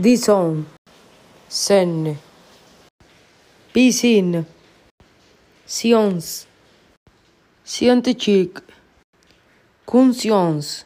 dison, sen, pisin, sions, sion të qik, kun sions.